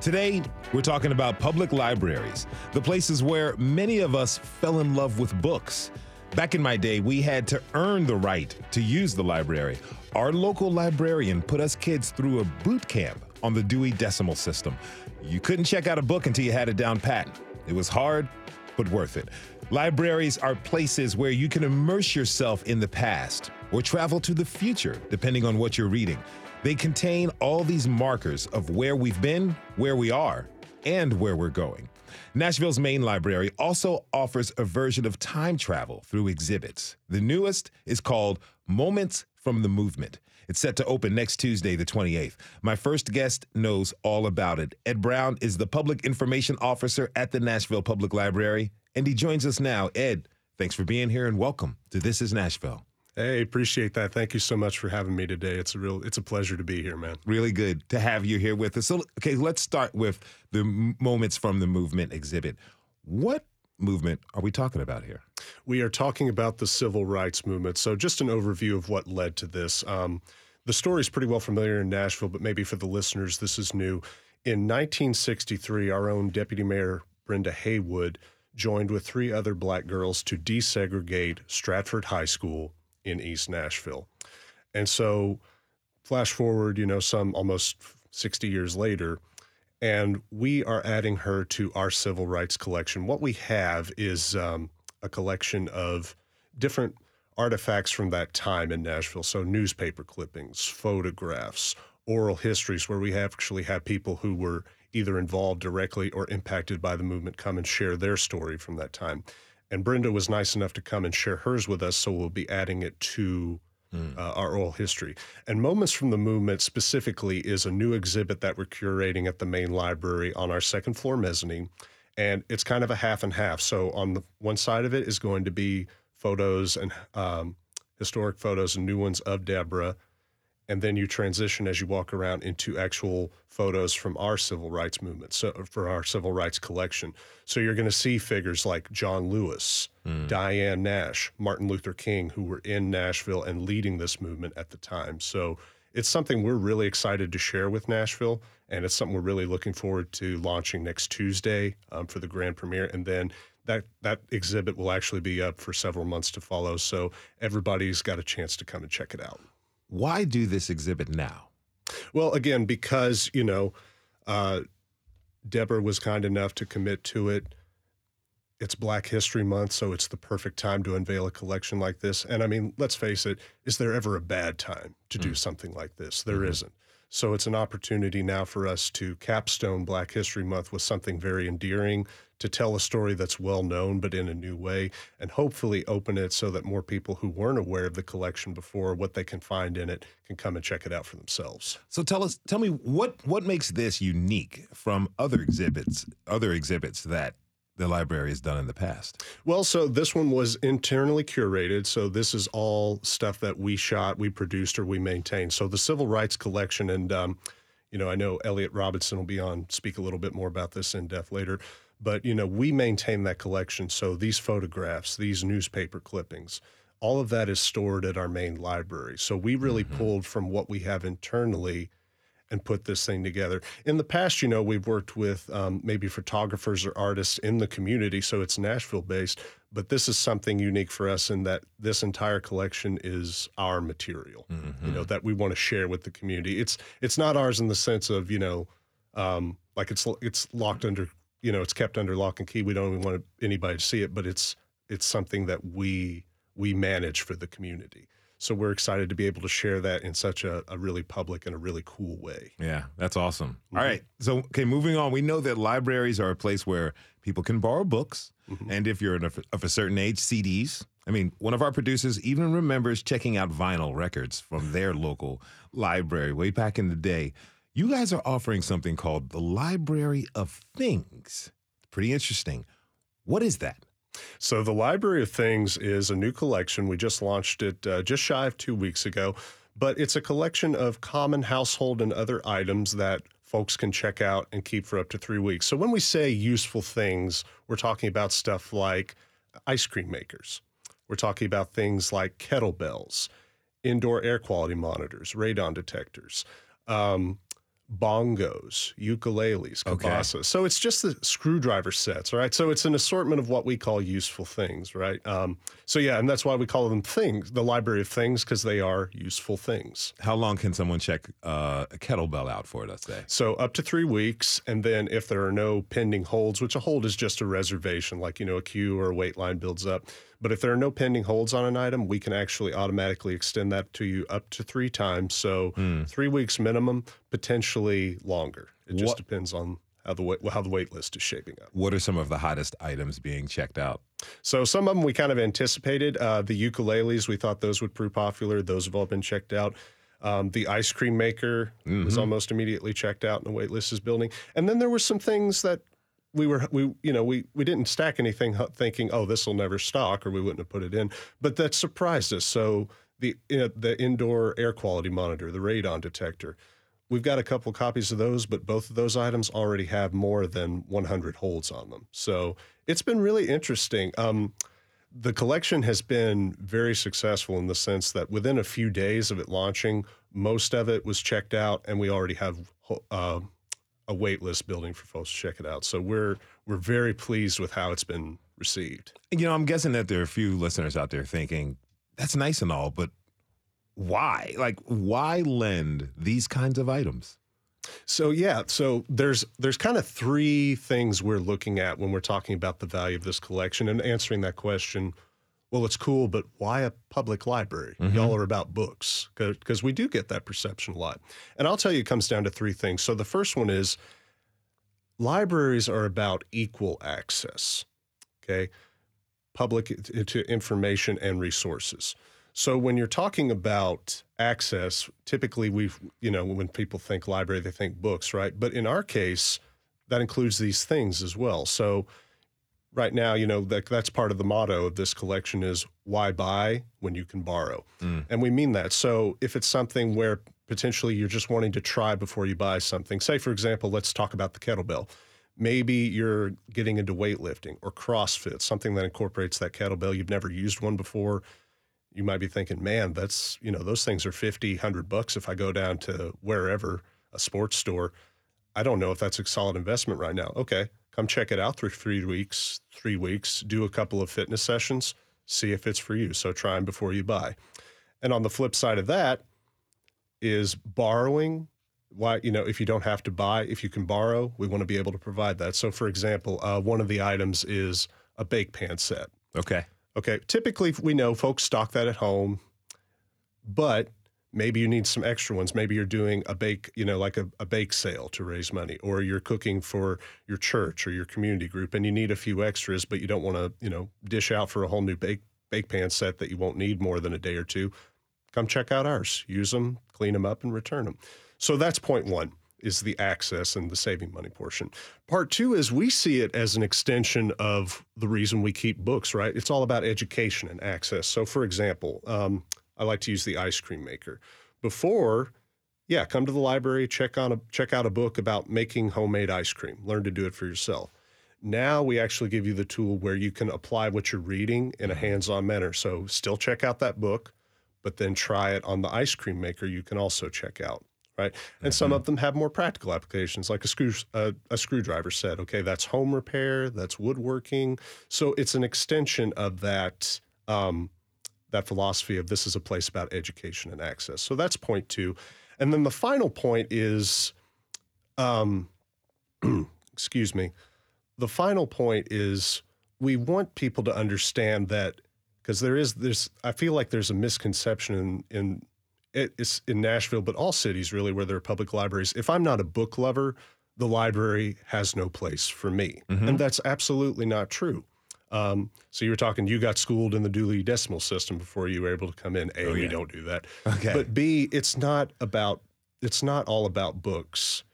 Today, we're talking about public libraries, the places where many of us fell in love with books. Back in my day, we had to earn the right to use the library. Our local librarian put us kids through a boot camp on the Dewey Decimal System. You couldn't check out a book until you had it down pat. It was hard, but worth it. Libraries are places where you can immerse yourself in the past or travel to the future, depending on what you're reading. They contain all these markers of where we've been, where we are, and where we're going. Nashville's main library also offers a version of time travel through exhibits. The newest is called Moments from the Movement. It's set to open next Tuesday, the 28th. My first guest knows all about it. Ed Brown is the Public Information Officer at the Nashville Public Library, and he joins us now. Ed, thanks for being here and welcome to This is Nashville. Hey, appreciate that. Thank you so much for having me today. It's a real it's a pleasure to be here, man. Really good to have you here with us. So, okay, let's start with the moments from the movement exhibit. What movement are we talking about here? We are talking about the civil rights movement. So, just an overview of what led to this. Um, the story is pretty well familiar in Nashville, but maybe for the listeners, this is new. In 1963, our own Deputy Mayor Brenda Haywood joined with three other black girls to desegregate Stratford High School in East Nashville. And so, flash forward, you know, some almost 60 years later, and we are adding her to our civil rights collection. What we have is um, a collection of different artifacts from that time in Nashville. So, newspaper clippings, photographs, oral histories, where we actually have people who were either involved directly or impacted by the movement come and share their story from that time. And Brenda was nice enough to come and share hers with us, so we'll be adding it to mm. uh, our oral history. And Moments from the Movement specifically is a new exhibit that we're curating at the main library on our second floor mezzanine. And it's kind of a half and half. So on the one side of it is going to be photos and um, historic photos and new ones of Deborah and then you transition as you walk around into actual photos from our civil rights movement so for our civil rights collection. So you're going to see figures like john lewis mm. diane nash martin luther king who were in nashville and leading this movement at the time. So it's something we're really excited to share with nashville and it's something we're really looking forward to launching next tuesday um, for the grand premiere. And then that that exhibit will actually be up for several months to follow. So everybody's got a chance to come and check it out why do this exhibit now? Well, again, because, you know, uh, Deborah was kind enough to commit to it. It's Black History Month, so it's the perfect time to unveil a collection like this. And I mean, let's face it, is there ever a bad time to do mm. something like this? There mm-hmm. not So it's an opportunity now for us to capstone Black History Month with something very endearing, to tell a story that's well known but in a new way, and hopefully open it so that more people who weren't aware of the collection before, what they can find in it, can come and check it out for themselves. So tell us, tell me what what makes this unique from other exhibits, other exhibits that the library has done in the past? Well, so this one was internally curated. So this is all stuff that we shot, we produced, or we maintained. So the civil rights collection, and um, you know, I know Elliot Robinson will be on speak a little bit more about this in depth later. But you know, we maintain that collection. So these photographs, these newspaper clippings, all of that is stored at our main library. So we really mm-hmm. pulled from what we have internally and put this thing together. In the past, you know, we've worked with um, maybe photographers or artists in the community, so it's Nashville based. But this is something unique for us in that this entire collection is our material. Mm-hmm. You know, that we want to share with the community. It's it's not ours in the sense of you know, um, like it's it's locked under you know it's kept under lock and key. We don't even want anybody to see it, but it's it's something that we we manage for the community. So we're excited to be able to share that in such a, a really public and a really cool way. Yeah, that's awesome. Mm-hmm. All right. So, okay, moving on. We know that libraries are a place where people can borrow books. Mm-hmm. And if you're of, of a certain age, CDs. I mean, one of our producers even remembers checking out vinyl records from their local library way back in the day. You guys are offering something called the Library of Things. Pretty interesting. What is that? So, the Library of Things is a new collection. We just launched it uh, just shy of two weeks ago, but it's a collection of common household and other items that folks can check out and keep for up to three weeks. So, when we say useful things, we're talking about stuff like ice cream makers, we're talking about things like kettlebells, indoor air quality monitors, radon detectors. Um, bongos, ukuleles, cabasas. Okay. So it's just the screwdriver sets, right? So it's an assortment of what we call useful things, right? Um, so yeah, and that's why we call them things, the library of things, because they are useful things. How long can someone check uh, a kettlebell out for, let's say? So up to three weeks. And then if there are no pending holds, which a hold is just a reservation, like, you know, a queue or a wait line builds up, but if there are no pending holds on an item, we can actually automatically extend that to you up to three times. So mm. three weeks minimum, potentially longer. It just what, depends on how the wait, how the wait list is shaping up. What are some of the hottest items being checked out? So some of them we kind of anticipated. Uh, the ukuleles, we thought those would prove popular. Those have all been checked out. Um, the ice cream maker mm-hmm. was almost immediately checked out, and the wait list is building. And then there were some things that we were we you know we we didn't stack anything thinking oh this will never stock or we wouldn't have put it in. But that surprised us. So the you know, the indoor air quality monitor the radon detector we've got a couple copies of those but both of those items already have more than 100 holds on them. So it's been really interesting. Um, the collection has been very successful in the sense that within a few days of it launching most of it was checked out and we already have uh, a wait list building for folks to check it out. So we're we're very pleased with how it's been received. You know, I'm guessing that there are a few listeners out there thinking that's nice and all, but why? Like, why lend these kinds of items? So yeah, so there's there's kind of three things we're looking at when we're talking about the value of this collection and answering that question well, it's cool, but why a public library? Mm-hmm. Y'all are about books because we do get that perception a lot. And I'll tell you, it comes down to three things. So the first one is libraries are about equal access, okay? Public to information and resources. So when you're talking about access, typically we've, you know, when people think library, they think books, right? But in our case, that includes these things as well. So right now, you know, that, that's part of the motto of this collection is why buy when you can borrow. Mm. And we mean that. So if it's something where potentially you're just wanting to try before you buy something, say, for example, let's talk about the kettlebell. Maybe you're getting into weightlifting or CrossFit, something that incorporates that kettlebell. You've never used one before. You might be thinking, man, that's, you know, those things are 50, 100 bucks if I go down to wherever, a sports store. I don't know if that's a solid investment right now. Okay, Come check it out for three weeks, three weeks, do a couple of fitness sessions, see if it's for you. So try them before you buy. And on the flip side of that is borrowing. Why, you know, if you don't have to buy, if you can borrow, we want to be able to provide that. So, for example, uh, one of the items is a bake pan set. Okay. Okay. Typically, we know folks stock that at home, but maybe you need some extra ones. Maybe you're doing a bake you know like a, a, bake sale to raise money or you're cooking for your church or your community group and you need a few extras but you don't want to you know dish out for a whole new bake bake pan set that you won't need more than a day or two. Come check out ours. Use them clean them up and return them so that's point one is the access and the saving money portion. Part two is we see it as an extension of the reason we keep books right? It's all about education and access. So for example um, I like to use the ice cream maker. Before, yeah, come to the library, check on a check out a book about making homemade ice cream. Learn to do it for yourself. Now we actually give you the tool where you can apply what you're reading in a mm-hmm. hands-on manner. So still check out that book, but then try it on the ice cream maker you can also check out right? And mm-hmm. some of them have more practical applications, like a screw uh, a screwdriver set. Okay, that's home repair, that's woodworking. So it's an extension of that um, that philosophy of this is a place about education and access. So that's point two. And then the final point is, um, excuse me, the final point is we want people to understand that because there is this, I feel like there's a misconception in, in it's in Nashville, but all cities really where there are public libraries. If I'm not a book lover, the library has no place for me. Mm-hmm. And that's absolutely not true. Um, so you were talking, you got schooled in the Dewey Decimal System before you were able to come in. A, oh, yeah. we don't do that. Okay. But B, it's not about, it's not all about books.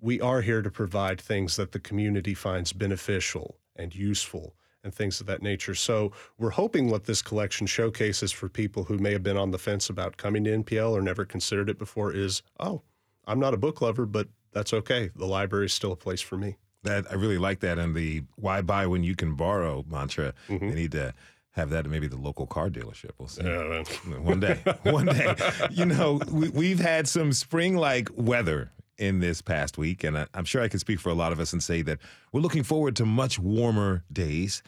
We are here to provide things that the community finds beneficial and useful and things of that nature. So we're hoping what this collection showcases for people who may have been on the fence about coming to NPL or never considered it before is, oh, I'm not a book lover, but that's okay. The library is still a place for me. That I really like that, and the "why buy when you can borrow" mantra. Mm-hmm. They need to have that at maybe the local car dealership. We'll see. Yeah, one day, one day. You know, we, have had some spring-like weather in this past week, and I, I'm sure I can speak for a lot of us and say that we're looking forward to much warmer days.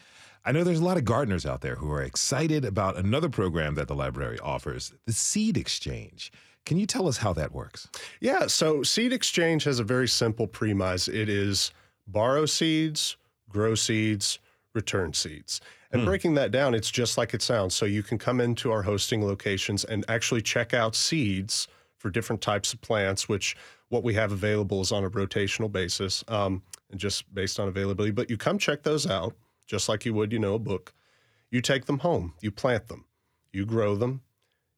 I know there's a lot of gardeners out there who are excited about another program that the library offers, the Seed Exchange. Can you tell us how that works? Yeah, so Seed Exchange has a very simple premise. It is borrow seeds, grow seeds, return seeds. And hmm. breaking that down, it's just like it sounds. So you can come into our hosting locations and actually check out seeds for different types of plants, which what we have available is on a rotational basis um, and just based on availability. But you come check those out, just like you would, you know, a book. You take them home, you plant them, you grow them,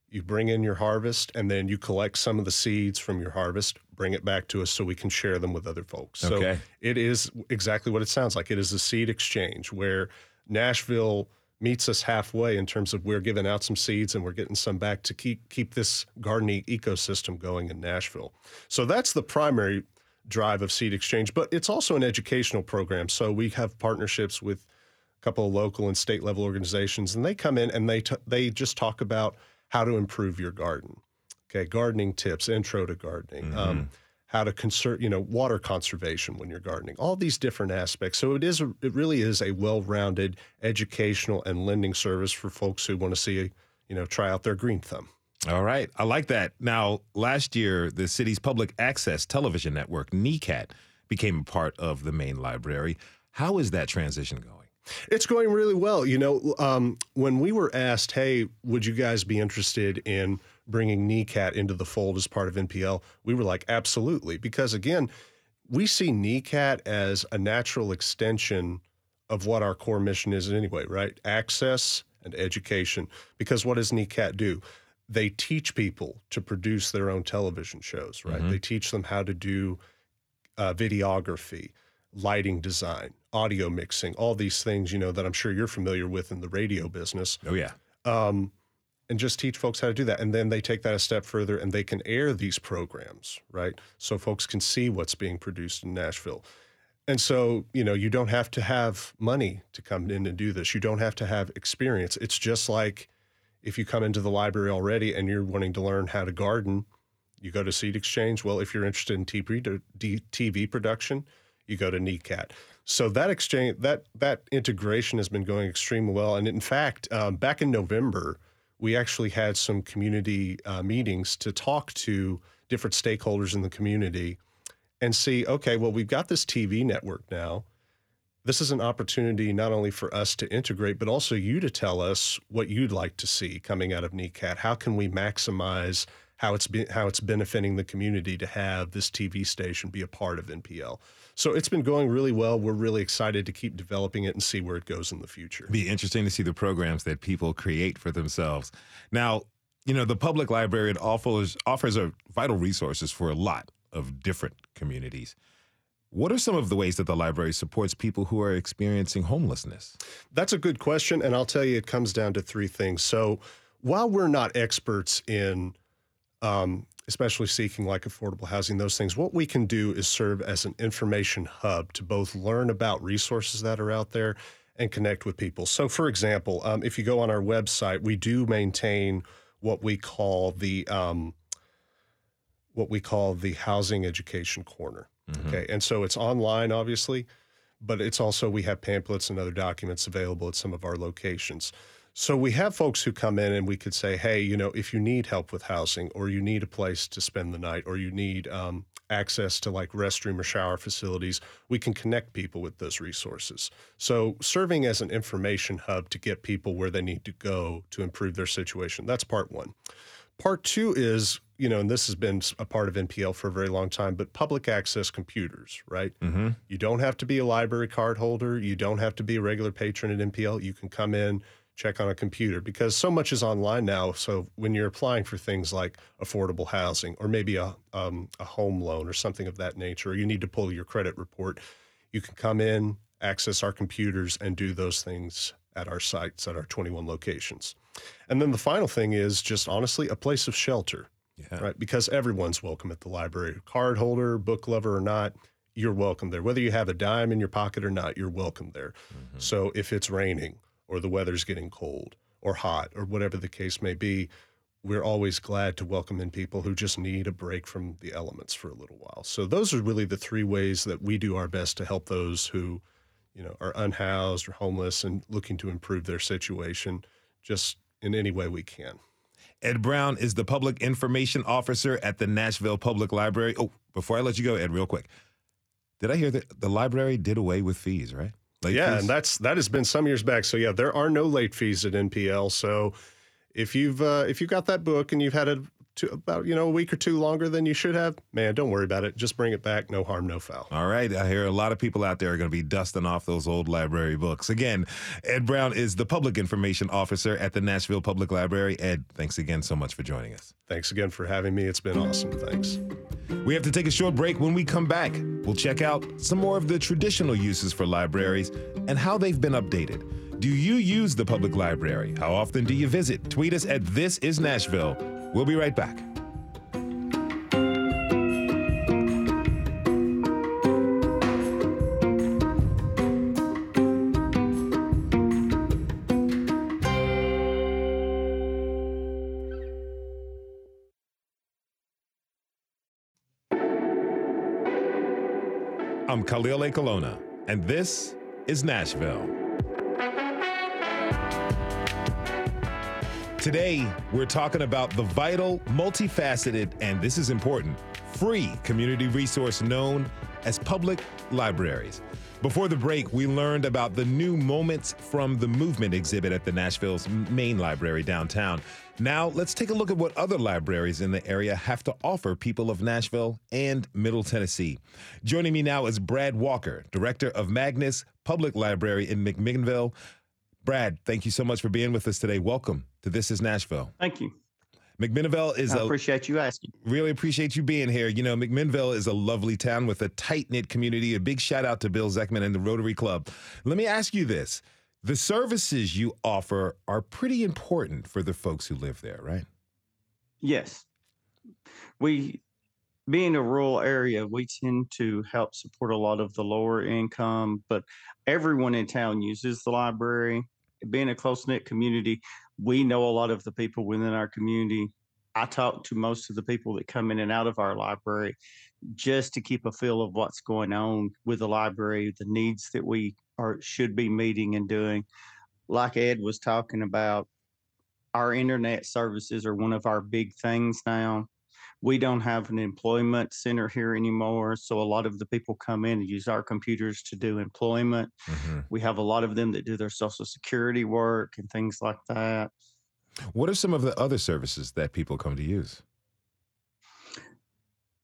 you bring in your harvest, and then you collect some of the seeds from your harvest, bring it back to us so we can share them with other folks. Okay. So it is exactly what it sounds like. It is a seed exchange where Nashville meets us halfway in terms of we're giving out some seeds and we're getting some back to keep keep this gardening ecosystem going in Nashville. So that's the primary drive of Seed Exchange, but it's also an educational program. So we have partnerships with a couple of local and state level organizations, and they come in and they t- they just talk about how to improve your garden. Okay, gardening tips, intro to gardening, mm-hmm. um, how to conserve, you know, water conservation when you're gardening, all these different aspects. So it is, a, it really is a well-rounded educational and lending service for folks who want to see, you know, try out their green thumb. All right, I like that. Now, last year, the city's public access television network, NECAT, became a part of the main library. How is that transition going? It's going really well. You know, um, when we were asked, hey, would you guys be interested in bringing NECAT into the fold as part of NPL, we were like, absolutely. Because again, we see NECAT as a natural extension of what our core mission is anyway, right? Access and education. Because what does NECAT do? They teach people to produce their own television shows, right? Mm-hmm. They teach them how to do uh, videography lighting design, audio mixing, all these things, you know, that I'm sure you're familiar with in the radio business. Oh, yeah. Um, and just teach folks how to do that. And then they take that a step further and they can air these programs, right? So folks can see what's being produced in Nashville. And so, you know, you don't have to have money to come in and do this. You don't have to have experience. It's just like if you come into the library already and you're wanting to learn how to garden, you go to Seed Exchange. Well, if you're interested in TV, production, you go to NECAT. So that exchange, that that integration has been going extremely well. And in fact, um, back in November, we actually had some community uh, meetings to talk to different stakeholders in the community and see, okay, well, we've got this TV network now. This is an opportunity not only for us to integrate, but also you to tell us what you'd like to see coming out of NECAT. How can we maximize how it's be, how it's benefiting the community to have this TV station be a part of NPL. So it's been going really well. We're really excited to keep developing it and see where it goes in the future. Be interesting to see the programs that people create for themselves. Now, you know, the public library it offers offers a vital resources for a lot of different communities. What are some of the ways that the library supports people who are experiencing homelessness? That's a good question. And I'll tell you, it comes down to three things. So while we're not experts in um, especially seeking like affordable housing, those things, what we can do is serve as an information hub to both learn about resources that are out there and connect with people. So, for example, um, if you go on our website, we do maintain what we call the um, what we call the housing education corner. Mm-hmm. Okay, and so it's online, obviously, but it's also we have pamphlets and other documents available at some of our locations. So we have folks who come in and we could say, hey, you know, if you need help with housing or you need a place to spend the night or you need um, access to like restroom or shower facilities, we can connect people with those resources. So serving as an information hub to get people where they need to go to improve their situation. That's part one. Part two is, you know, and this has been a part of NPL for a very long time, but public access computers, right? Mm-hmm. You don't have to be a library card holder. You don't have to be a regular patron at NPL. You can come in check on a computer because so much is online now. So when you're applying for things like affordable housing or maybe a, um, a home loan or something of that nature, or you need to pull your credit report, you can come in access our computers, and do those things at our sites at our 21 locations. And then the final thing is just honestly a place of shelter, yeah. right? Because everyone's welcome at the library, card holder, book lover or not, you're welcome there. Whether you have a dime in your pocket or not, you're welcome there. Mm-hmm. So if it's raining or the weather's getting cold or hot or whatever the case may be, we're always glad to welcome in people who just need a break from the elements for a little while. So those are really the three ways that we do our best to help those who, you know, are unhoused or homeless and looking to improve their situation just in any way we can. Ed Brown is the public information officer at the Nashville Public Library. Oh, before I let you go, Ed, real quick. Did I hear that the library did away with fees, right? Late yeah, fees? and that's that has been some years back. So yeah, there are no late fees at NPL. So if you've uh, if you've got that book and you've had it to about you know a week or two longer than you should have, man, don't worry about it. Just bring it back. No harm, no foul. All right. I hear a lot of people out there are going to be dusting off those old library books. Again, Ed Brown is the public information officer at the Nashville Public Library. Ed, thanks again so much for joining us. Thanks again for having me. It's been awesome. Thanks. We have to take a short break. When we come back, we'll check out some more of the traditional uses for libraries and how they've been updated. Do you use the public library? How often do you visit? Tweet us at This Is Nashville. We'll be right back. Khalil Ekulona, and this is Nashville. Today, we're talking about the vital, multifaceted, and this is important, free community resource known as public libraries. Before the break, we learned about the new Moments from the Movement exhibit at the Nashville's main library downtown. Now, let's take a look at what other libraries in the area have to offer people of Nashville and Middle Tennessee. Joining me now is Brad Walker, director of Magness Public Library in McMinnville. Brad, thank you so much for being with us today. Welcome to This is Nashville. Thank you. McMinnville is I appreciate you asking. Really appreciate you being here. You know, McMinnville is a lovely town with a tight knit community. A big shout out to Bill Zekman and the Rotary Club. Let me ask you this the services you offer are pretty important for the folks who live there, right? Yes. We, being a rural area, we tend to help support a lot of the lower income, but everyone in town uses the library being a close knit community, we know a lot of the people within our community. I talk to most of the people that come in and out of our library just to keep a feel of what's going on with the library, the needs that we are should be meeting and doing. Like Ed was talking about, our internet services are one of our big things now we don't have an employment center here anymore. So a lot of the people come in and use our computers to do employment. Mm-hmm. We have a lot of them that do their social security work and things like that. What are some of the other services that people come to use?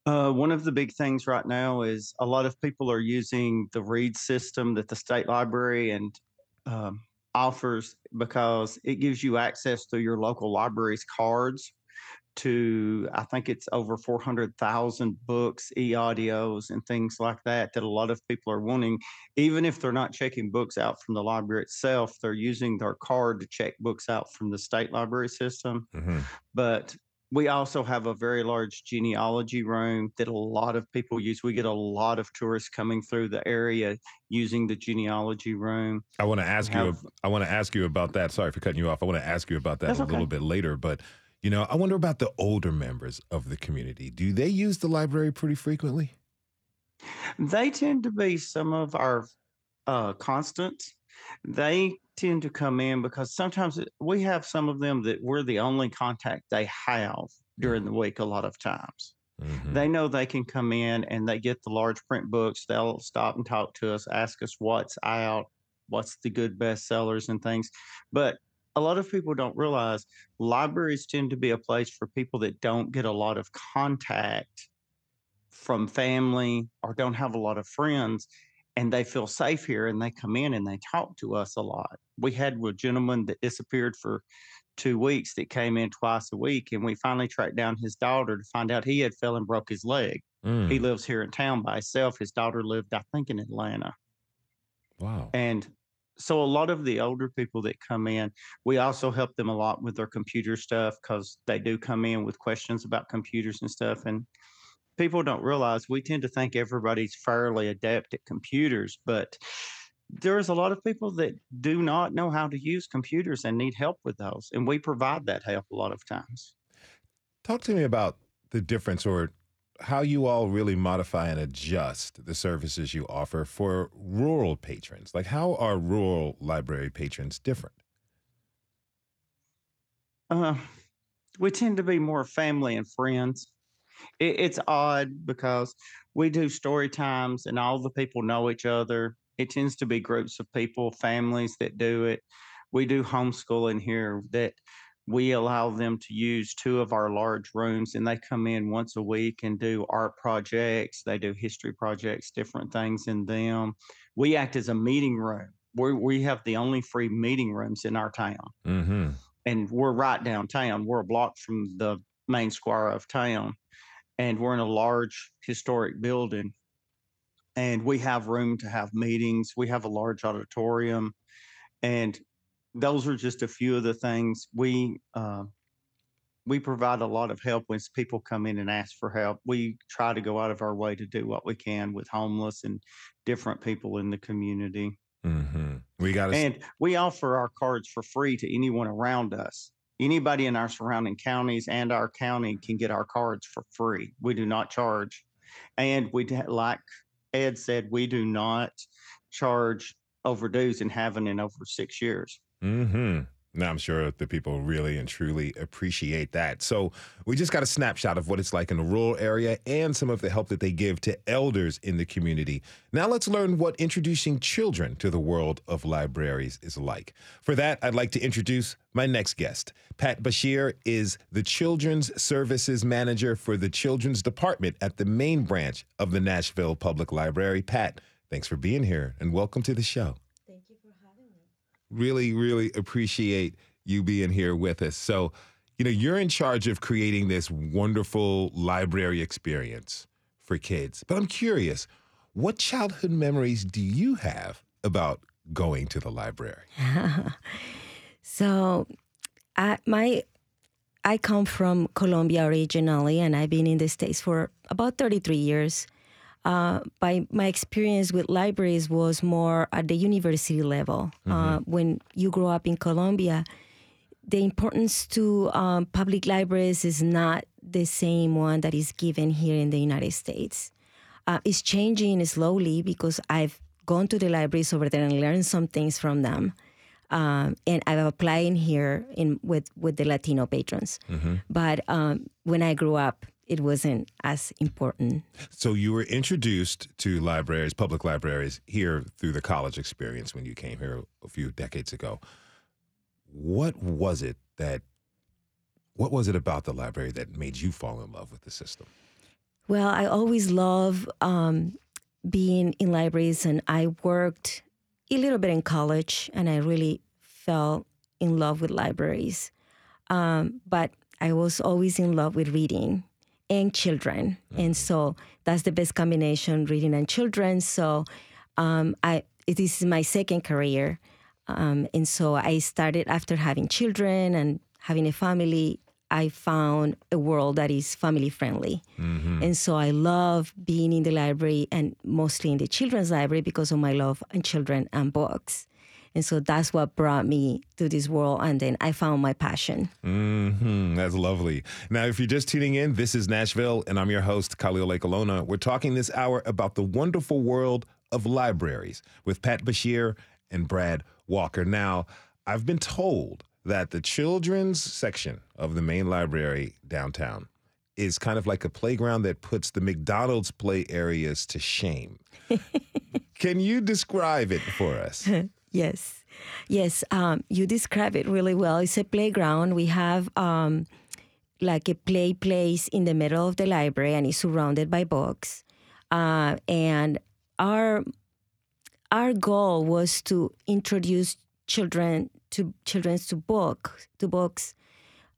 Uh, one of the big things right now is a lot of people are using the read system that the state library and um, offers because it gives you access to your local library's cards to I think it's over 400,000 books, e-audios and things like that that a lot of people are wanting even if they're not checking books out from the library itself, they're using their card to check books out from the state library system. Mm-hmm. But we also have a very large genealogy room that a lot of people use. We get a lot of tourists coming through the area using the genealogy room. I want to ask have, you. I want to ask you about that. Sorry for cutting you off. I want to ask you about that a okay. little bit later. But you know, I wonder about the older members of the community. Do they use the library pretty frequently? They tend to be some of our uh, constants. They tend to come in because sometimes we have some of them that we're the only contact they have during the week, a lot of times. Mm-hmm. They know they can come in and they get the large print books. They'll stop and talk to us, ask us what's out, what's the good bestsellers and things. But a lot of people don't realize libraries tend to be a place for people that don't get a lot of contact from family or don't have a lot of friends and they feel safe here and they come in and they talk to us a lot. We had a gentleman that disappeared for two weeks that came in twice a week and we finally tracked down his daughter to find out he had fell and broke his leg. Mm. He lives here in town by himself. His daughter lived, I think, in Atlanta. Wow. And so a lot of the older people that come in, we also help them a lot with their computer stuff because they do come in with questions about computers and stuff. And people don't realize we tend to think everybody's fairly adept at computers, but there's a lot of people that do not know how to use computers and need help with those. And we provide that help a lot of times. Talk to me about the difference or how you all really modify and adjust the services you offer for rural patrons. Like, how are rural library patrons different? Uh, we tend to be more family and friends. It, it's odd because we do story times and all the people know each other. It tends to be groups of people, families that do it. We do homeschooling here that we allow them to use two of our large rooms and they come in once a week and do art projects they do history projects different things in them. We act as a meeting room. We we have the only free meeting rooms in our town. Mm-hmm. and we're right downtown. We're a block from the main square of town and we're in a large historic building. And we have room to have meetings. We have a large auditorium. And those are just a few of the things we uh, we provide a lot of help when people come in and ask for help. We try to go out of our way to do what we can with homeless and different people in the community. Mm-hmm. We got. And we offer our cards for free to anyone around us. Anybody in our surrounding counties and our county can get our cards for free. We do not charge. And we, like Ed said, we do not charge overdues and haven't in over six years. Mm-hmm. Now I'm sure the people really and truly appreciate that. So we just got a snapshot of what it's like in a rural area and some of the help that they give to elders in the community. Now let's learn what introducing children to the world of libraries is like. For that, I'd like to introduce my next guest. Pat Bashir is the Children's Services Manager for the Children's Department at the main branch of the Nashville Public Library. Pat, thanks for being here and welcome to the show Thank you for having me. Really, really appreciate you being here with us. So, you know, you're in charge of creating this wonderful library experience for kids. But I'm curious, what childhood memories do you have about going to the library? So, I my I come from Colombia originally, and I've been in the states for about 33 years. Uh, by my experience with libraries was more at the university level. Uh, when you grow up in Colombia, the importance to um, public libraries is not the same one that is given here in the United States. Uh, it's changing slowly because I've gone to the libraries over there and learned some things from them. Um, and I'm applying here in with with the Latino patrons. But um, when I grew up, it wasn't as important. So, you were introduced to libraries, public libraries, here through the college experience when you came here a few decades ago. What was it that, what was it about the library that made you fall in love with the system? Well, I always love um, being in libraries, and I worked a little bit in college, and I really fell in love with libraries. Um, but I was always in love with reading and children, and so that's the best combination: reading and children. So, um, I this is my second career, um, and so I started after having children and having a family. I found a world that is family friendly. And so I love being in the library and mostly in the children's library because of my love and children and books. And so that's what brought me to this world. And then I found my passion. hmm That's lovely. Now, if you're just tuning in, this is Nashville, and I'm your host, Khalil Ekulona. We're talking this hour about the wonderful world of libraries with Pat Bashir and Brad Walker. Now, I've been told that the children's section of the main library downtown is kind of like a playground that puts the McDonald's play areas to shame. Can you describe it for us? Yes. Yes. Um, you describe it really well. It's a playground. We have um, like a play place in the middle of the library and it's surrounded by books. Uh, and our our goal was to introduce children to children to book to books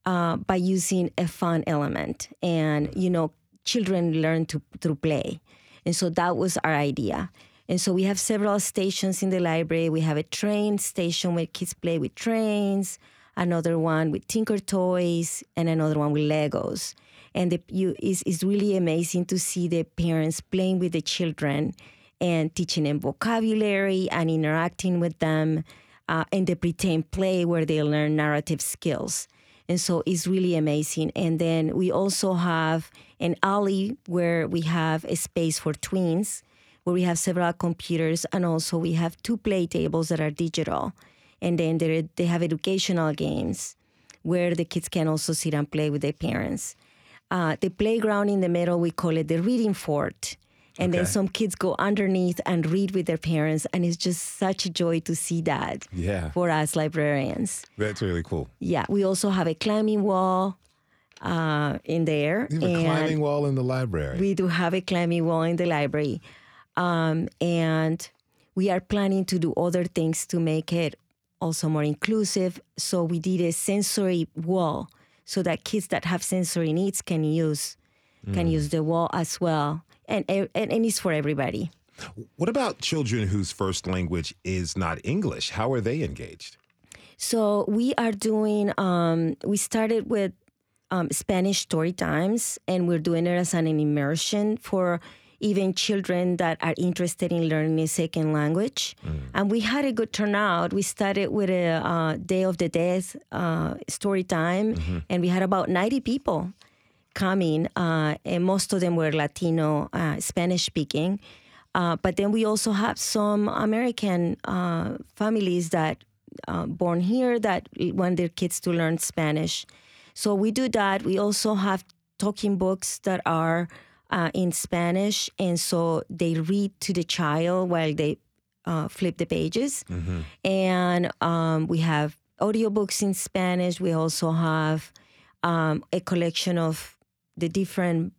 uh, by using a fun element, and you know, children learn to through play, and so that was our idea. And so we have several stations in the library. We have a train station where kids play with trains, another one with Tinker Toys, and another one with Legos. And the, you, it's, it's really amazing to see the parents playing with the children and teaching them vocabulary and interacting with them uh, in the pretend play where they learn narrative skills. And so it's really amazing. And then we also have an alley where we have a space for tweens, where we have several computers, and also we have two play tables that are digital. And then they have educational games where the kids can also sit and play with their parents. Uh, the playground in the middle, we call it the reading fort and okay. then some kids go underneath and read with their parents and it's just such a joy to see that yeah for us librarians that's really cool yeah we also have a climbing wall uh, in there you have a climbing wall in the library we do have a climbing wall in the library um, and we are planning to do other things to make it also more inclusive so we did a sensory wall so that kids that have sensory needs can use can mm. use the wall as well and, and, and it's for everybody. What about children whose first language is not English? How are they engaged? So we are doing, um, we started with um, Spanish story times, and we're doing it as an immersion for even children that are interested in learning a second language. Mm. And we had a good turnout. We started with a uh, Day of the Dead uh, story time, mm-hmm. and we had about 90 people coming, uh, and most of them were Latino, uh, Spanish speaking. Uh, but then we also have some American uh, families that uh, born here that want their kids to learn Spanish. So we do that. We also have talking books that are uh, in Spanish, and so they read to the child while they flip the pages. Mm-hmm. And um, we have audiobooks in Spanish. We also have um, a collection of the different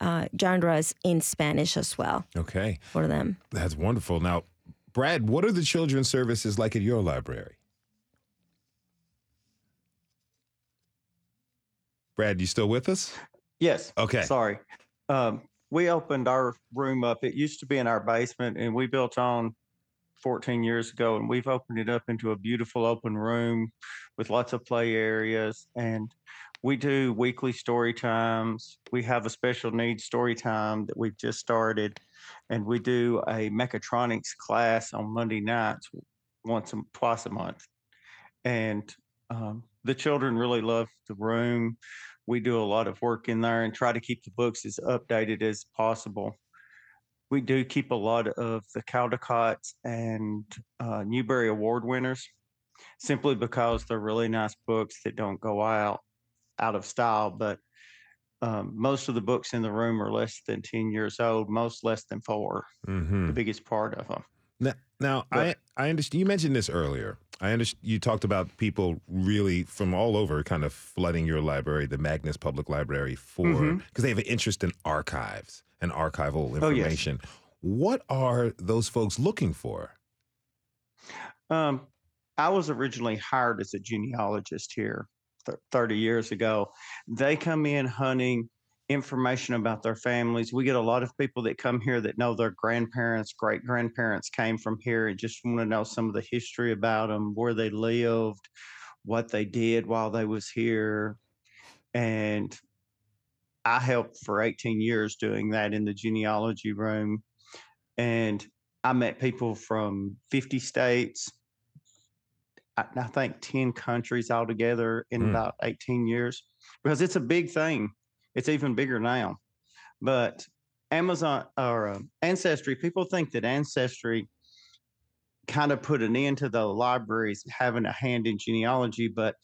uh, genres in Spanish as well. Okay. For them. That's wonderful. Now, Brad, what are the children's services like at your library? Brad, you still with us? Yes. Okay. Sorry. Um, we opened our room up. It used to be in our basement, and we built on 14 years ago, and we've opened it up into a beautiful open room with lots of play areas. And we do weekly story times. We have a special needs story time that we've just started, and we do a mechatronics class on Monday nights, once a, twice a month. And um, the children really love the room. We do a lot of work in there and try to keep the books as updated as possible. We do keep a lot of the Caldecott's and uh, Newbery Award winners simply because they're really nice books that don't go out out of style, but um, most of the books in the room are less than 10 years old, most less than 4 mm-hmm. the biggest part of them. Now, now but, I, I understand you mentioned this earlier. I understand you talked about people really from all over kind of flooding your library, the Magness Public Library, for because mm-hmm. they have an interest in archives and archival information. Oh, yes. What are those folks looking for? Um, I was originally hired as a genealogist here 30 years ago. They come in hunting information about their families. We get a lot of people that come here that know their grandparents, great grandparents came from here and just want to know some of the history about them, where they lived, what they did while they was here. And I helped for 18 years doing that in the genealogy room. And I met people from 50 states, I, I think 10 countries altogether in mm. about 18 years because it's a big thing. It's even bigger now. But Amazon or uh, Ancestry, people think that Ancestry kind of put an end to the libraries having a hand in genealogy, but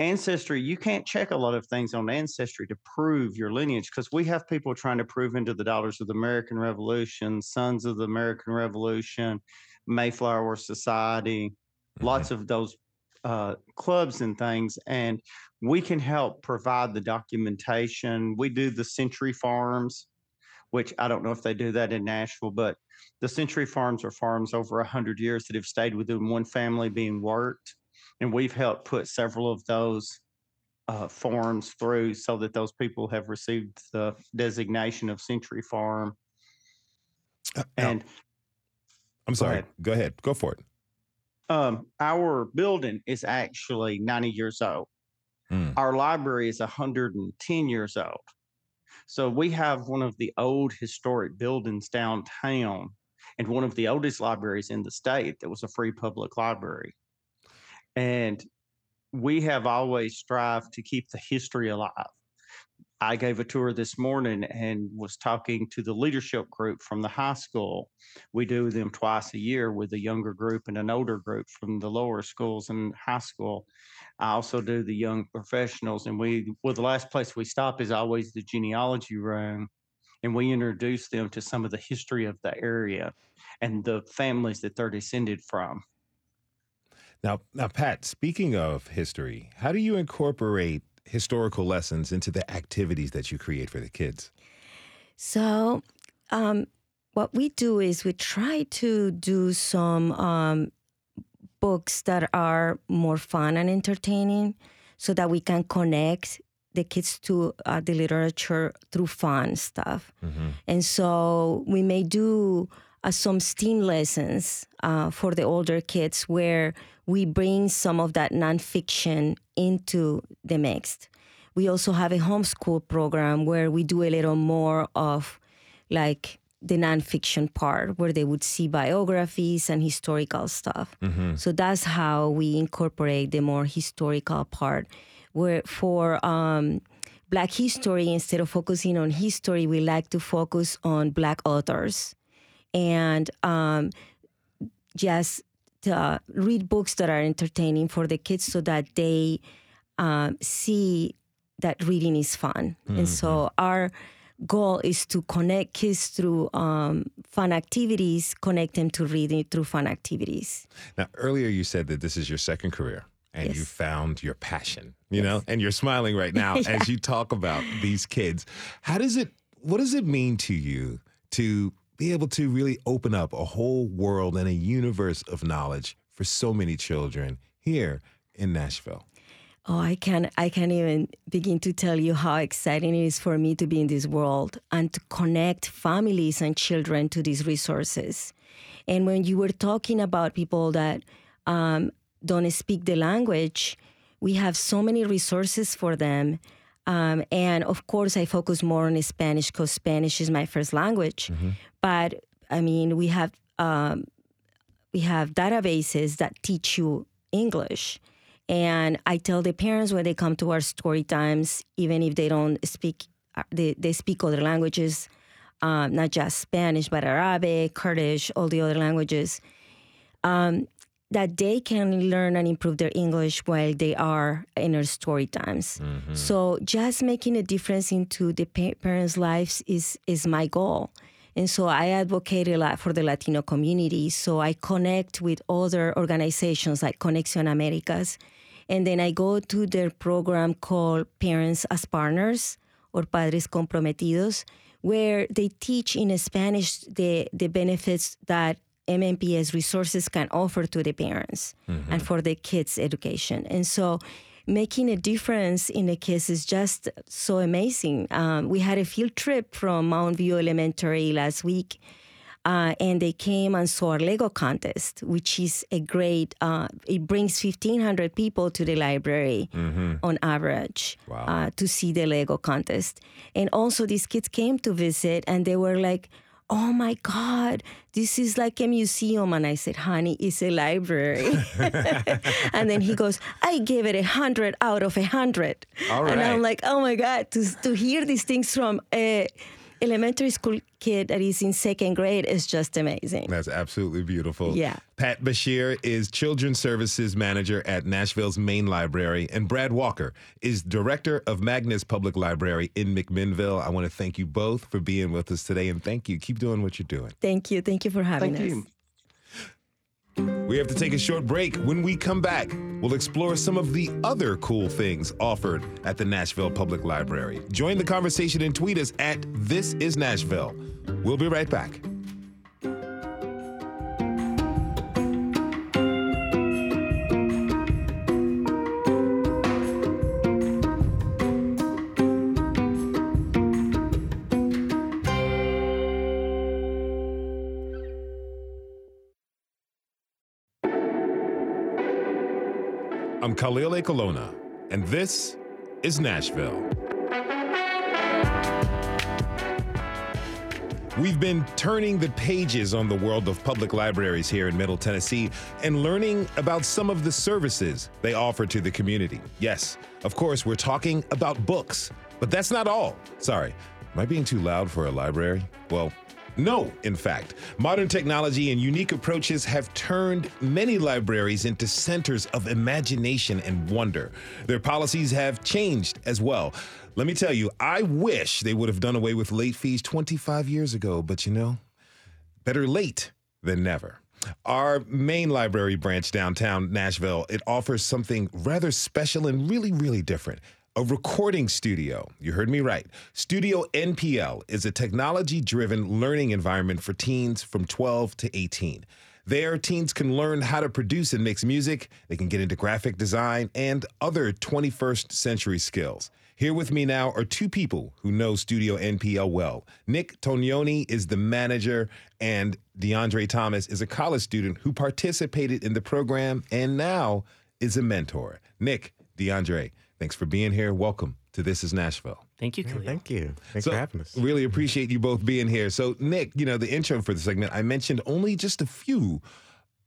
Ancestry, you can't check a lot of things on Ancestry to prove your lineage because we have people trying to prove into the Daughters of the American Revolution, Sons of the American Revolution, Mayflower Society, mm-hmm. lots of those uh, clubs and things, and we can help provide the documentation. We do the Century Farms, which I don't know if they do that in Nashville, but the Century Farms are farms over 100 years that have stayed within one family being worked. And we've helped put several of those uh, forms through so that those people have received the designation of Century Farm. Uh, and I'm sorry. ahead. Go ahead. Go for it. Um, our building is actually 90 years old. Mm. Our library is 110 years old. So we have one of the old historic buildings downtown and one of the oldest libraries in the state that was a free public library. And we have always strived to keep the history alive. I gave a tour this morning and was talking to the leadership group from the high school. We do them twice a year with a younger group and an older group from the lower schools and high school. I also do the young professionals, and we well the last place we stop is always the genealogy room, and we introduce them to some of the history of the area and the families that they're descended from. Now, now, Pat. Speaking of history, how do you incorporate historical lessons into the activities that you create for the kids? So, um, what we do is we try to do some um, books that are more fun and entertaining so that we can connect the kids to uh, the literature through fun stuff. And so we may do uh, some STEAM lessons uh, for the older kids where we bring some of that nonfiction into the mix. We also have a homeschool program where we do a little more of like the nonfiction part, where they would see biographies and historical stuff. So that's how we incorporate the more historical part. Where for um, Black history, instead of focusing on history, we like to focus on Black authors and um, just uh, read books that are entertaining for the kids so that they um, see that reading is fun. And so our goal is to connect kids through um, fun activities, connect them to reading through fun activities. Now, earlier you said that this is your second career and you found your passion, you know, and you're smiling right now as you talk about these kids. How does it, what does it mean to you to be able to really open up a whole world and a universe of knowledge for so many children here in Nashville? Oh, I can I can't even begin to tell you how exciting it is for me to be in this world and to connect families and children to these resources. And when you were talking about people that um, don't speak the language, we have so many resources for them. Um, and of course, I focus more on Spanish because Spanish is my first language. But I mean, we have um, we have databases that teach you English. And I tell the parents when they come to our story times, even if they don't speak, uh, they, they speak other languages, um, not just Spanish, but Arabic, Kurdish, all the other languages, um, that they can learn and improve their English while they are in our story times. Mm-hmm. So just making a difference into the pa- parents' lives is is my goal. And so I advocate a lot for the Latino community. So I connect with other organizations like Conexión Americas. And then I go to their program called Parents as Partners or Padres Comprometidos, where they teach in Spanish the, the benefits that MNPS resources can offer to the parents and for the kids' education. And so making a difference in the kids is just so amazing. Um, we had a field trip from Mount View Elementary last week. Uh, and they came and saw our Lego contest, which is a great. Uh, it brings fifteen hundred people to the library on average Wow. uh, to see the Lego contest, and also these kids came to visit, and they were like, "Oh my God, this is like a museum!" And I said, "Honey, it's a library." and then he goes, "I gave it a hundred out of a hundred. All And. I'm like, "Oh my God!" To to hear these things from a elementary school kid that is in second grade is just amazing. That's absolutely beautiful. Yeah. Pat Bashir is Children's Services Manager at Nashville's Main Library, and Brad Walker is Director of Magness Public Library in McMinnville. I want to thank you both for being with us today, and thank you. Keep doing what you're doing. Thank you. Thank you for having Thank us. you. We have to take a short break. When we come back, we'll explore some of the other cool things offered at the Nashville Public Library. Join the conversation and tweet us at This Is Nashville. We'll be right back. Khalil Ekulona, and this is Nashville. We've been turning the pages on the world of public libraries here in Middle Tennessee and learning about some of the services they offer to the community. Yes, of course, we're talking about books, but that's not all. Sorry, am I being too loud for a library? Well, no, in fact. Modern technology and unique approaches have turned many libraries into centers of imagination and wonder. Their policies have changed as well. Let me tell you, I wish they would have done away with late fees 25 years ago, but you know, better late than never. Our main library branch downtown Nashville, it offers something rather special and really, really different a recording studio. You heard me right. Studio NPL is a technology driven learning environment for teens from 12 to 18. There, teens can learn how to produce and mix music, they can get into graphic design and other 21st century skills. Here with me now are two people who know Studio NPL well. Niq Tognoni is the manager, and Dyondre Thomas is a college student who participated in the program and now is a mentor. Niq, Dyondre, Thanks for being here. Welcome to This is Nashville. Thank you, Khalil. Thank you. Thanks so, for having us. Really appreciate you both being here. So, Niq, you know, the intro for the segment, I mentioned only just a few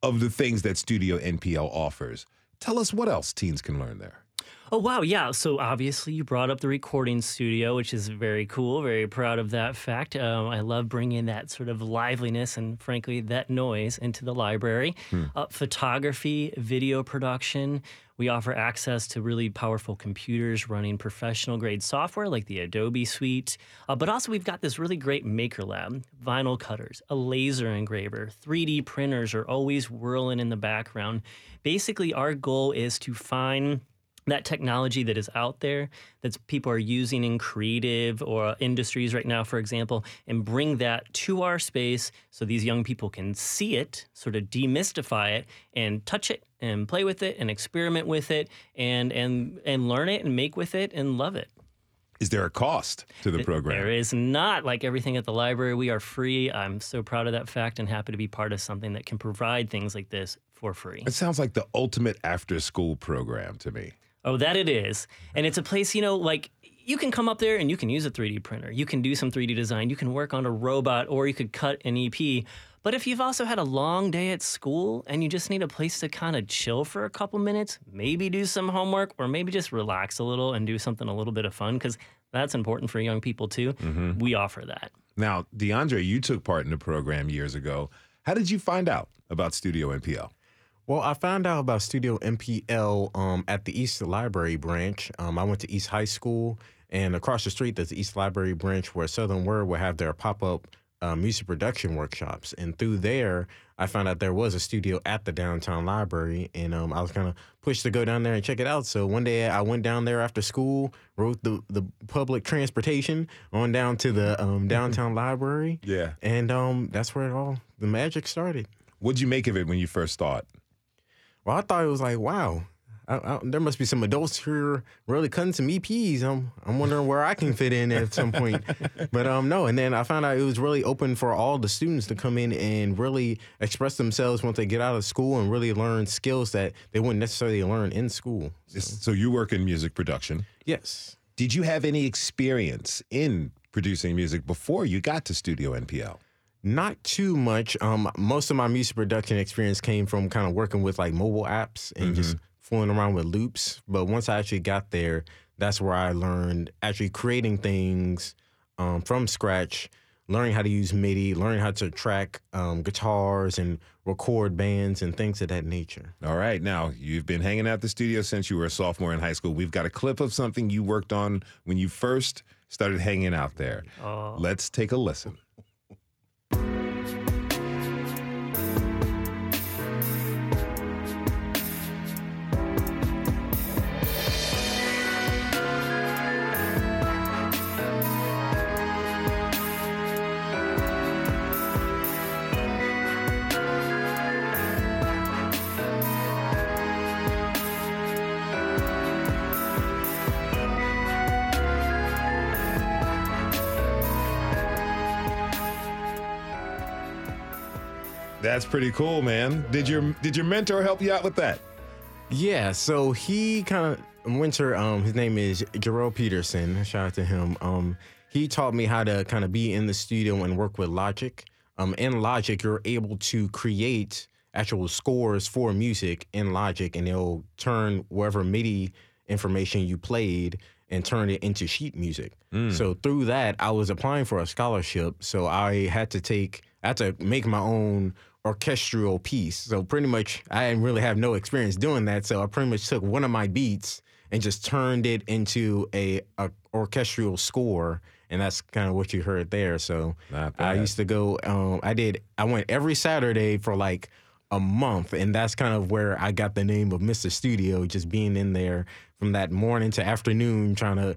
of the things that Studio NPL offers. Tell us what else teens can learn there. Oh, wow. Yeah. So obviously, you brought up the recording studio, which is very cool. Very proud of that fact. Um, I love bringing that sort of liveliness and, frankly, that noise into the library. Hmm. Uh, photography, video production. We offer access to really powerful computers running professional grade software like the Adobe Suite. Uh, but also, we've got this really great maker lab, vinyl cutters, a laser engraver, 3D printers are always whirling in the background. Basically, our goal is to find that technology that is out there that people are using in creative or industries right now, for example, and bring that to our space so these young people can see it, sort of demystify it, and touch it and play with it and experiment with it and and and learn it and make with it and love it. Is there a cost to the program? There is not. Like everything at the library, we are free. I'm so proud of that fact and happy to be part of something that can provide things like this for free. It sounds like the ultimate after school program to me. Oh, that it is. And it's a place, you know, like you can come up there and you can use a 3D printer. You can do some 3D design. You can work on a robot or you could cut an EP. But if you've also had a long day at school and you just need a place to kind of chill for a couple minutes, maybe do some homework or maybe just relax a little and do something a little bit of fun because that's important for young people too. Mm-hmm. We offer that. Now, Dyondre, you took part in the program years ago. How did you find out about Studio NPL? Well, I found out about Studio NPL um, at the East Library branch. Um, I went to East High School, and across the street, there's the East Library branch where Southern Word will have their pop up uh, music production workshops. And through there, I found out there was a studio at the downtown library, and um, I was kind of pushed to go down there and check it out. So one day I went down there after school, rode the, the public transportation on down to the um, downtown library. Yeah. And um, that's where it all, the magic started. What'd you make of it when you first saw it? Well, I thought it was like, wow, I, I, there must be some adults here really cutting some EPs. I'm I'm wondering where I can fit in at some point. but um no, and then I found out it was really open for all the students to come in and really express themselves once they get out of school and really learn skills that they wouldn't necessarily learn in school. So, so you work in music production. Yes. Did you have any experience in producing music before you got to Studio NPL? Not too much. Um, most of my music production experience came from kind of working with like mobile apps and mm-hmm. just fooling around with loops. But once I actually got there, that's where I learned actually creating things um, from scratch, learning how to use MIDI, learning how to track um, guitars and record bands and things of that nature. All right. Now, you've been hanging out the studio since you were a sophomore in high school. We've got a clip of something you worked on when you first started hanging out there. Oh. Let's take a listen. That's pretty cool, man. Did your did your mentor help you out with that? Yeah, so he kind of Winter. Um, his name is Jerome Peterson. Shout out to him. Um, he taught me how to kind of be in the studio and work with Logic. Um, in Logic, you're able to create actual scores for music in Logic, and it'll turn whatever MIDI information you played and turn it into sheet music. So through that, I was applying for a scholarship. So I had to take, I had to make my own orchestral piece. So pretty much, I didn't really have no experience doing that. So I pretty much took one of my beats and just turned it into a, a orchestral score. And that's kind of what you heard there. So I used to go. Um, I did. I went every Saturday for like a month, and that's kind of where I got the name of Mr. Studio. Just being in there from that morning to afternoon, trying to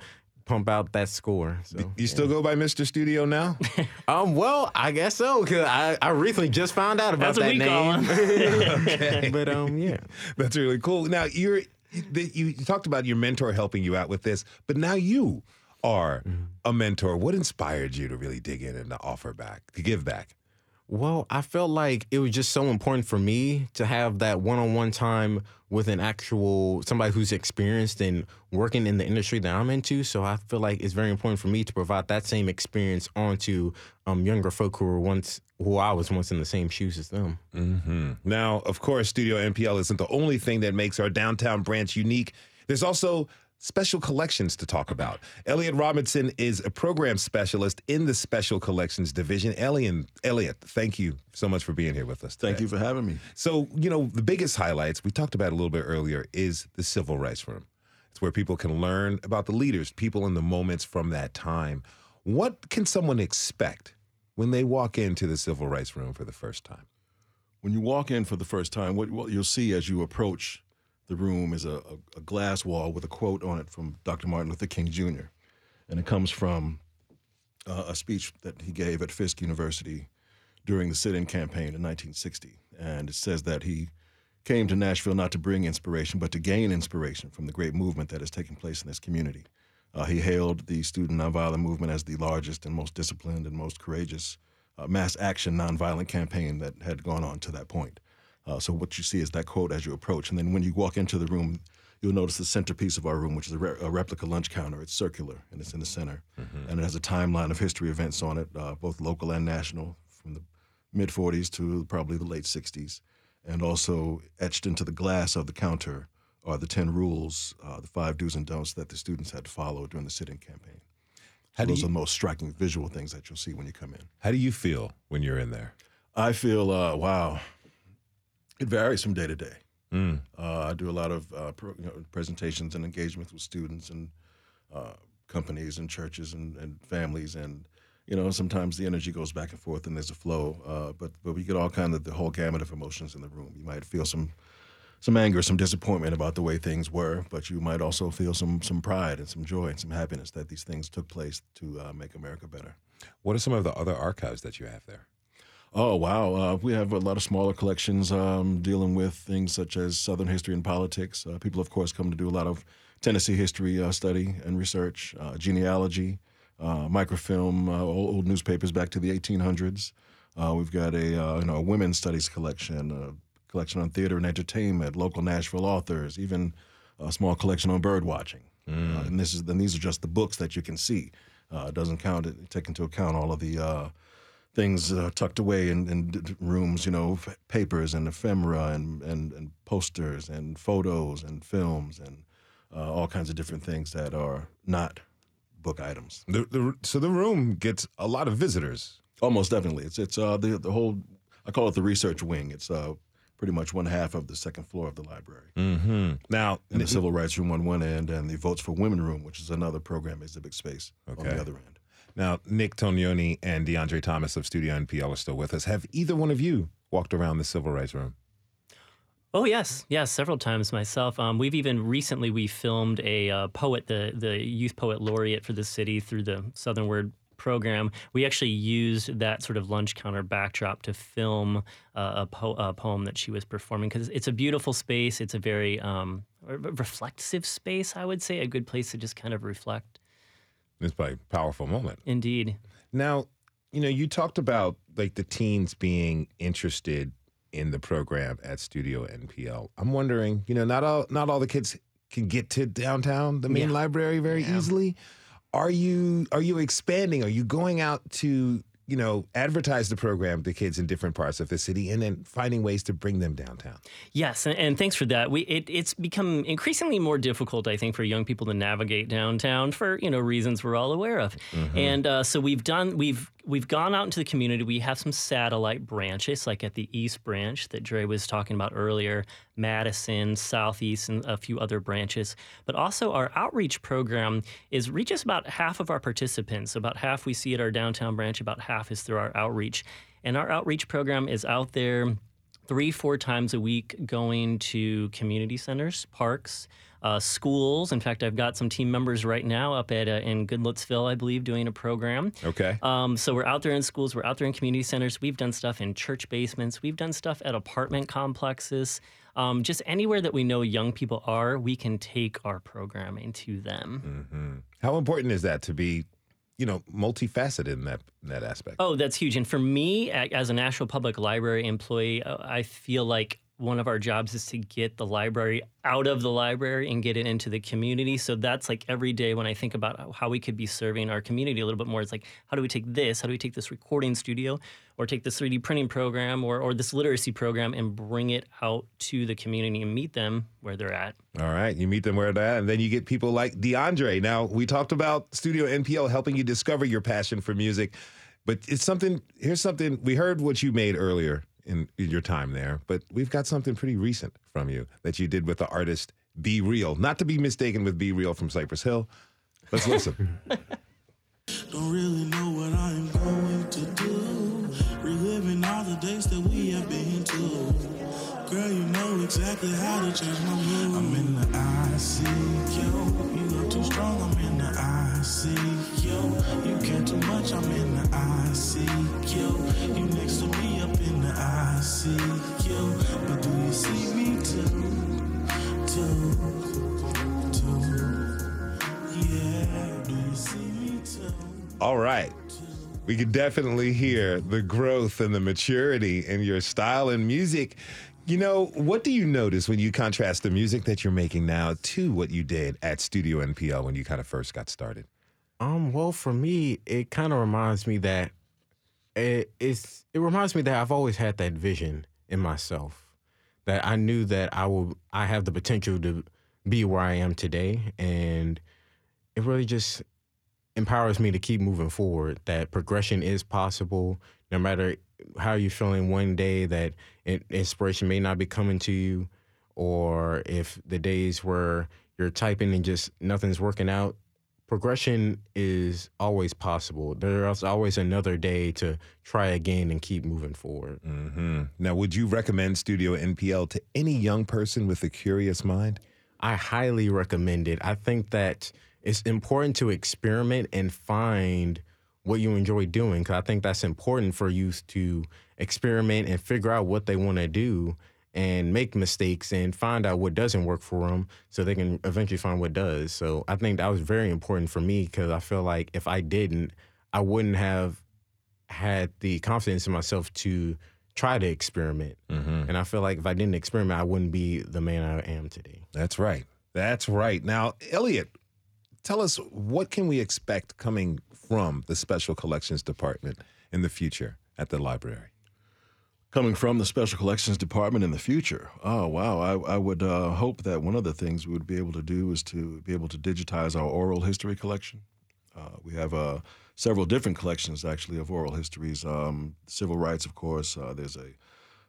pump out that score. So You still go by Mr. Studio now? um, well, I guess so because I, I recently just found out about That's that name. okay. but um, yeah. That's really cool. Now you're you, you you talked about your mentor helping you out with this, but now you are a mentor. What inspired you to really dig in and to offer back, to give back? Well, I felt like it was just so important for me to have that one-on-one time with an actual somebody who's experienced in working in the industry that I'm into. So I feel like it's very important for me to provide that same experience onto um, younger folk who were once who I was once in the same shoes as them. hmm Now, of course, Studio NPL isn't the only thing that makes our downtown branch unique. There's also special collections to talk about. Elliott Robinson is a program specialist in the Special Collections Division. Elliott, Elliott, thank you so much for being here with us. Thank you for having me. So, you know, the biggest highlights we talked about a little bit earlier is the Civil Rights Room. It's where people can learn about the leaders, people in the moments from that time. What can someone expect when they walk into the Civil Rights Room for the first time? When you walk in for the first time, what, what you'll see as you approach the room is a, a, glass wall with a quote on it from Dr. Martin Luther King Jr. And it comes from uh, a speech that he gave at Fisk University during the sit in campaign in 1960. And it says that he came to Nashville not to bring inspiration, but to gain inspiration from the great movement that has taken place in this community. Uh, he hailed the student nonviolent movement as the largest and most disciplined and most courageous uh, mass action nonviolent campaign that had gone on to that point. Uh, so what you see is that quote as you approach, and then when you walk into the room, you'll notice the centerpiece of our room, which is a, re- a replica lunch counter. It's circular and it's in the center, and it has a timeline of history events on it, uh, both local and national, from the mid 40s to probably the late 60s, and also etched into the glass of the counter are the 10 rules, uh, the five do's and don'ts that the students had to follow during the sit-in campaign. How So those you- are the most striking visual things that you'll see when you come in. How do you feel when you're in there? I feel, uh, wow, it varies from day to day. Mm. Uh, I do a lot of uh, pro, you know, presentations and engagements with students and uh, companies and churches and, and families, and you know sometimes the energy goes back and forth and there's a flow. Uh, but but we get all kind of the whole gamut of emotions in the room. You might feel some some anger, some disappointment about the way things were, but you might also feel some some pride and some joy and some happiness that these things took place to uh, make America better. What are some of the other archives that you have there? Oh wow, uh, we have a lot of smaller collections um, dealing with things such as Southern history and politics. Uh, people, of course, come to do a lot of Tennessee history uh, study and research, uh, genealogy, uh, microfilm, uh, old, old newspapers back to the 1800s. Uh, we've got a uh, you know a women's studies collection, a collection on theater and entertainment, local Nashville authors, even a small collection on bird watching. Uh, and this is and these are just the books that you can see. Uh, it doesn't count it take into account all of the uh, things uh, tucked away in, in rooms, you know, papers and ephemera and, and, and posters and photos and films and uh, all kinds of different things that are not book items. The, the, so the room gets a lot of visitors. Almost definitely, it's it's uh, the the whole I call it the research wing. It's uh, pretty much one half of the second floor of the library. Mm-hmm. Now, And the civil rights room on one end, and the votes for women room, which is another program exhibit space on the other end. Now Niq Tognoni and Dyondre Thomas of Studio NPL are still with us. Have either one of you walked around the Civil Rights Room? Oh yes, yes, several times myself. Um, we've even recently we filmed a uh, poet, the the youth poet laureate for the city through the Southern Word program. We actually used that sort of lunch counter backdrop to film uh, a, po- a poem that she was performing because it's a beautiful space. It's a very um, re- reflective space, I would say, a good place to just kind of reflect. It's probably a powerful moment. Indeed. Now, you know, you talked about like the teens being interested in the program at Studio NPL. I'm wondering, you know, not all not all the kids can get to downtown, the main Yeah. library, very Yeah. easily. Are you are you expanding? Are you going out to you know advertise the program to kids in different parts of the city, and then finding ways to bring them downtown? Yes, and, and thanks for that. We it, it's become increasingly more difficult, I think, for young people to navigate downtown for you know reasons we're all aware of. And uh, so we've done we've we've gone out into the community. We have some satellite branches, like at the East Branch that Dre was talking about earlier, Madison, Southeast, and a few other branches. But also our outreach program is reaches about half of our participants. About half we see at our downtown branch. About half is through our outreach. And our outreach program is out there three, four times a week going to community centers, parks, uh, schools. In fact, I've got some team members right now up at uh, in Goodlettsville, I believe, doing a program. Okay. Um, so we're out there in schools, we're out there in community centers. We've done stuff in church basements. We've done stuff at apartment complexes. Um, just anywhere that we know young people are, we can take our programming to them. hmm How important is that to be, you know, multifaceted in that in that aspect? Oh, that's huge. And for me, as a Nashville Public Library employee, uh, I feel like one of our jobs is to get the library out of the library and get it into the community. So that's like every day when I think about how we could be serving our community a little bit more, it's like, how do we take this? How do we take this recording studio or take this 3D printing program or, or this literacy program and bring it out to the community and meet them where they're at? All right, you meet them where they're at, and then you get people like Dyondre. Now, we talked about Studio NPL helping you discover your passion for music, but it's something. Here's something we heard what you made earlier in, in your time there, but we've got something pretty recent from you that you did with the artist B-Real, not to be mistaken with B-Real from Cypress Hill. Let's listen. Don't really know what I'm going to do. Reliving all the days that we have been to. Girl, you know exactly how to change my mood. I'm in the ICU. You look too strong, I'm in the ICU. You care too much, I'm in the ICU. You next to me up in the ICU. But do you see me too? Too, too. Yeah, do you see me too? All right. We can definitely hear the growth and the maturity in your style and music. You know, what do you notice when you contrast the music that you're making now to what you did at Studio NPL when you kind of first got started? Um, well, for me, it kind of reminds me that it, it's it reminds me that I've always had that vision in myself that I knew that I will I have the potential to be where I am today, and it really just empowers me to keep moving forward. That progression is possible, no matter how you're feeling one day. That inspiration may not be coming to you, or if the days where you're typing and just nothing's working out progression is always possible. There's always another day to try again and keep moving forward. hmm Now, would you recommend Studio NPL to any young person with a curious mind? I highly recommend it. I think that it's important to experiment and find what you enjoy doing because I think that's important for youth to experiment and figure out what they want to do and make mistakes and find out what doesn't work for them so they can eventually find what does. So I think that was very important for me because I feel like if I didn't, I wouldn't have had the confidence in myself to try to experiment. Mm-hmm. And I feel like if I didn't experiment, I wouldn't be the man I am today. That's right. That's right. Now, Elliott, tell us what can we expect coming from the Special Collections Department in the future at the library? Coming from the Special Collections Department in the future. Oh, wow. I, I would uh, hope that one of the things we would be able to do is to be able to digitize our oral history collection. Uh, we have uh, several different collections, actually, of oral histories. Um, civil rights, of course. Uh, there's a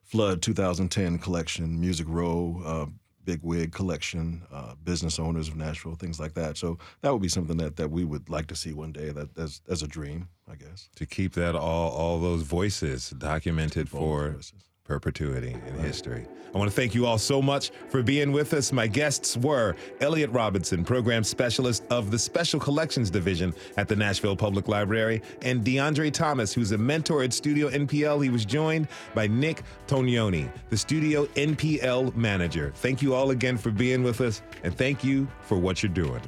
Flood 2010 collection, Music Row, uh, Big Wig collection, uh, business owners of Nashville, things like that. So that would be something that, that we would like to see one day. That as as a dream, guess. To keep that all all those voices documented for voices. perpetuity in history. I want to thank you all so much for being with us. My guests were Elliott Robinson, Program Specialist of the Special Collections Division at the Nashville Public Library, and Dyondre Thomas, who's a mentor at Studio NPL. He was joined by Niq Tognoni, the Studio NPL manager. Thank you all again for being with us, and thank you for what you're doing.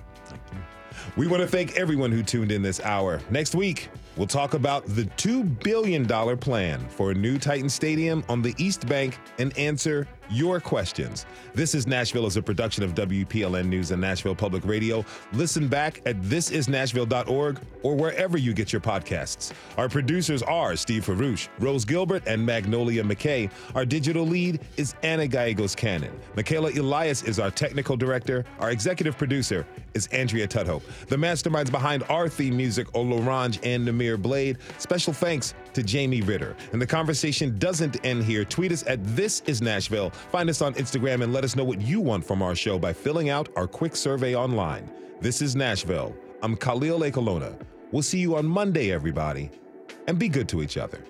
We want to thank everyone who tuned in this hour. Next week, We'll talk about the $2 billion plan for a new Titan Stadium on the East Bank and answer your questions. This is Nashville is a production of WPLN News and Nashville Public Radio. Listen back at thisisnashville.org or wherever you get your podcasts. Our producers are Steve Farouche, Rose Gilbert, and Magnolia McKay. Our digital lead is Anna Gallegos Cannon. Michaela Elias is our technical director. Our executive producer is Andrea Tudhope. The masterminds behind our theme music are Larange and Namir Blade. Special thanks to Jamie Ritter. And the conversation doesn't end here. Tweet us at This Is Nashville. Find us on Instagram and let us know what you want from our show by filling out our quick survey online. This is Nashville. I'm Khalil Ekulona. We'll see you on Monday, everybody, and be good to each other.